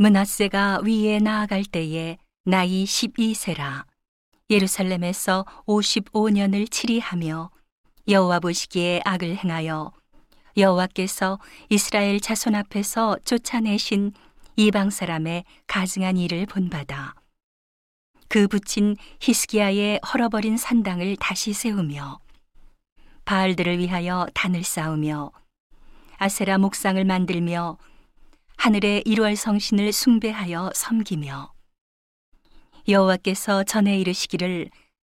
문하세가 위에 나아갈 때에 나이 12세라. 예루살렘에서 55년을 치리하며 여호와 보시기에 악을 행하여 여호와께서 이스라엘 자손 앞에서 쫓아내신 이방 사람의 가증한 일을 본받아 그 붙인 히스기야의 헐어버린 산당을 다시 세우며 바알들을 위하여 단을 쌓으며 아세라 목상을 만들며 하늘의 일월 성신을 숭배하여 섬기며 여호와께서 전에 이르시기를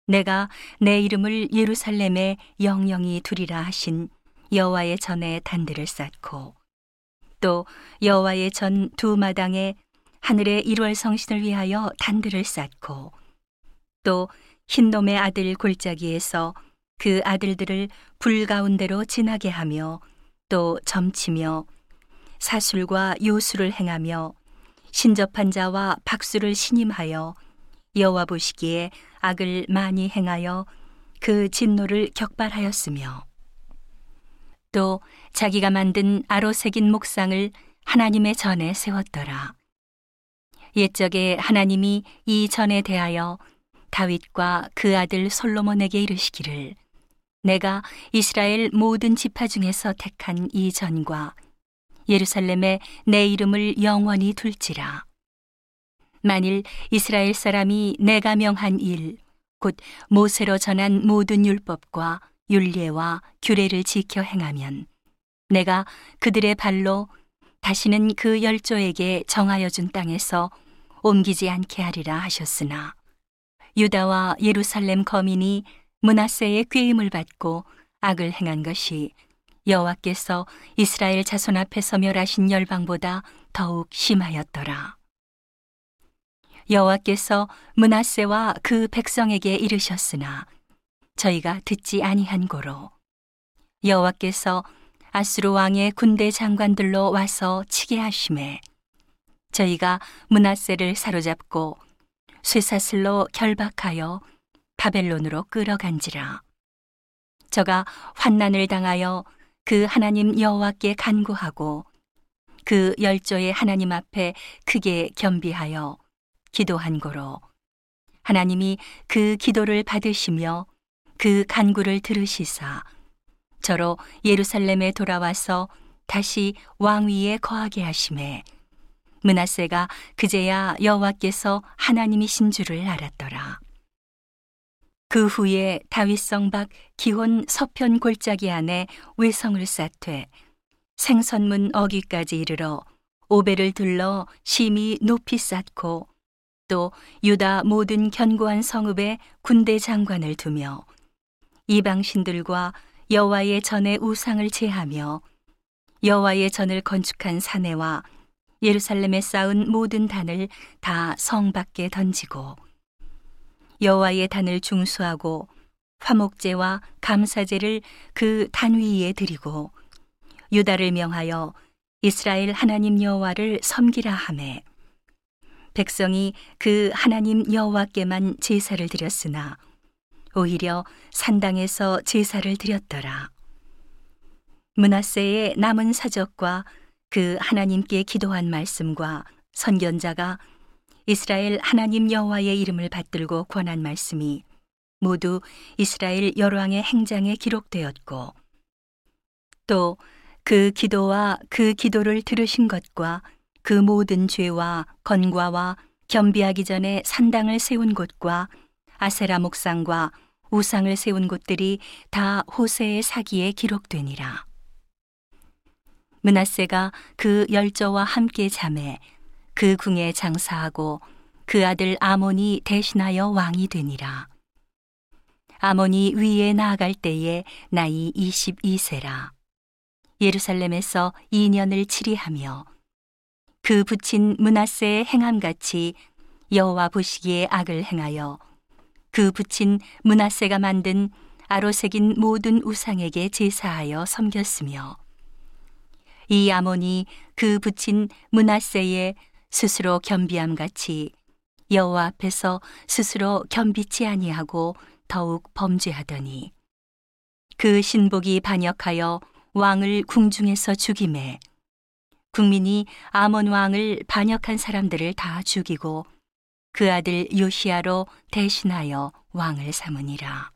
내가 내 이름을 예루살렘에 영영이 두리라 하신 여호와의 전에 단들을 쌓고 또 여호와의 전 두 마당에 하늘의 일월 성신을 위하여 단들을 쌓고 또 흰놈의 아들 골짜기에서 그 아들들을 불 가운데로 지나게 하며 또 점치며 사술과 요술을 행하며 신접한 자와 박수를 신임하여 여호와 보시기에 악을 많이 행하여 그 진노를 격발하였으며 또 자기가 만든 아로새긴 목상을 하나님의 전에 세웠더라. 옛적에 하나님이 이 전에 대하여 다윗과 그 아들 솔로몬에게 이르시기를 내가 이스라엘 모든 지파 중에서 택한 이 전과 예루살렘에 내 이름을 영원히 둘지라. 만일 이스라엘 사람이 내가 명한 일, 곧 모세로 전한 모든 율법과 율례와 규례를 지켜 행하면 내가 그들의 발로 다시는 그 열조에게 정하여 준 땅에서 옮기지 않게 하리라 하셨으나 유다와 예루살렘 거민이 문하세의 꾀임을 받고 악을 행한 것이 여호와께서 이스라엘 자손 앞에서 멸하신 열방보다 더욱 심하였더라. 여호와께서 문하세와 그 백성에게 이르셨으나 저희가 듣지 아니한 고로 여호와께서 아수르 왕의 군대 장관들로 와서 치게 하심에 저희가 문하세를 사로잡고 쇠사슬로 결박하여 바벨론으로 끌어간지라 저가 환난을 당하여 그 하나님 여호와께 간구하고 그 열조의 하나님 앞에 크게 겸비하여 기도한 고로 하나님이 그 기도를 받으시며 그 간구를 들으시사 저로 예루살렘에 돌아와서 다시 왕위에 거하게 하심에 문하세가 그제야 여호와께서 하나님이신 줄을 알았더라. 그 후에 다윗성 밖 기혼 서편 골짜기 안에 외성을 쌓되 생선문 어귀까지 이르러 오배를 둘러 심히 높이 쌓고 또 유다 모든 견고한 성읍에 군대 장관을 두며 이방신들과 여호와의 전에 우상을 제하며 여호와의 전을 건축한 사내와 예루살렘에 쌓은 모든 단을 다 성 밖에 던지고 여호와의 단을 중수하고 화목제와 감사제를 그 단 위에 드리고 유다를 명하여 이스라엘 하나님 여호와를 섬기라 하매 백성이 그 하나님 여호와께만 제사를 드렸으나 오히려 산당에서 제사를 드렸더라. 문하세의 남은 사적과 그 하나님께 기도한 말씀과 선견자가 이스라엘 하나님 여호와의 이름을 받들고 권한 말씀이 모두 이스라엘 열왕의 행장에 기록되었고 또 그 기도와 그 기도를 들으신 것과 그 모든 죄와 건과와 겸비하기 전에 산당을 세운 곳과 아세라 목상과 우상을 세운 곳들이 다 호세의 사기에 기록되니라. 문하세가 그 열저와 함께 잠에 그 궁에 장사하고 그 아들 아몬이 대신하여 왕이 되니라. 아몬이 위에 나아갈 때에 나이 22세라. 예루살렘에서 2년을 치리하며 그 붙인 문하세의 행함같이 여호와 보시기에 악을 행하여 그 붙인 문하세가 만든 아로새긴 모든 우상에게 제사하여 섬겼으며 이 아몬이 그 붙인 문하세에 스스로 겸비함 같이 여호와 앞에서 스스로 겸비치 아니하고 더욱 범죄하더니 그 신복이 반역하여 왕을 궁중에서 죽임에 국민이 아몬 왕을 반역한 사람들을 다 죽이고 그 아들 요시아로 대신하여 왕을 삼으니라.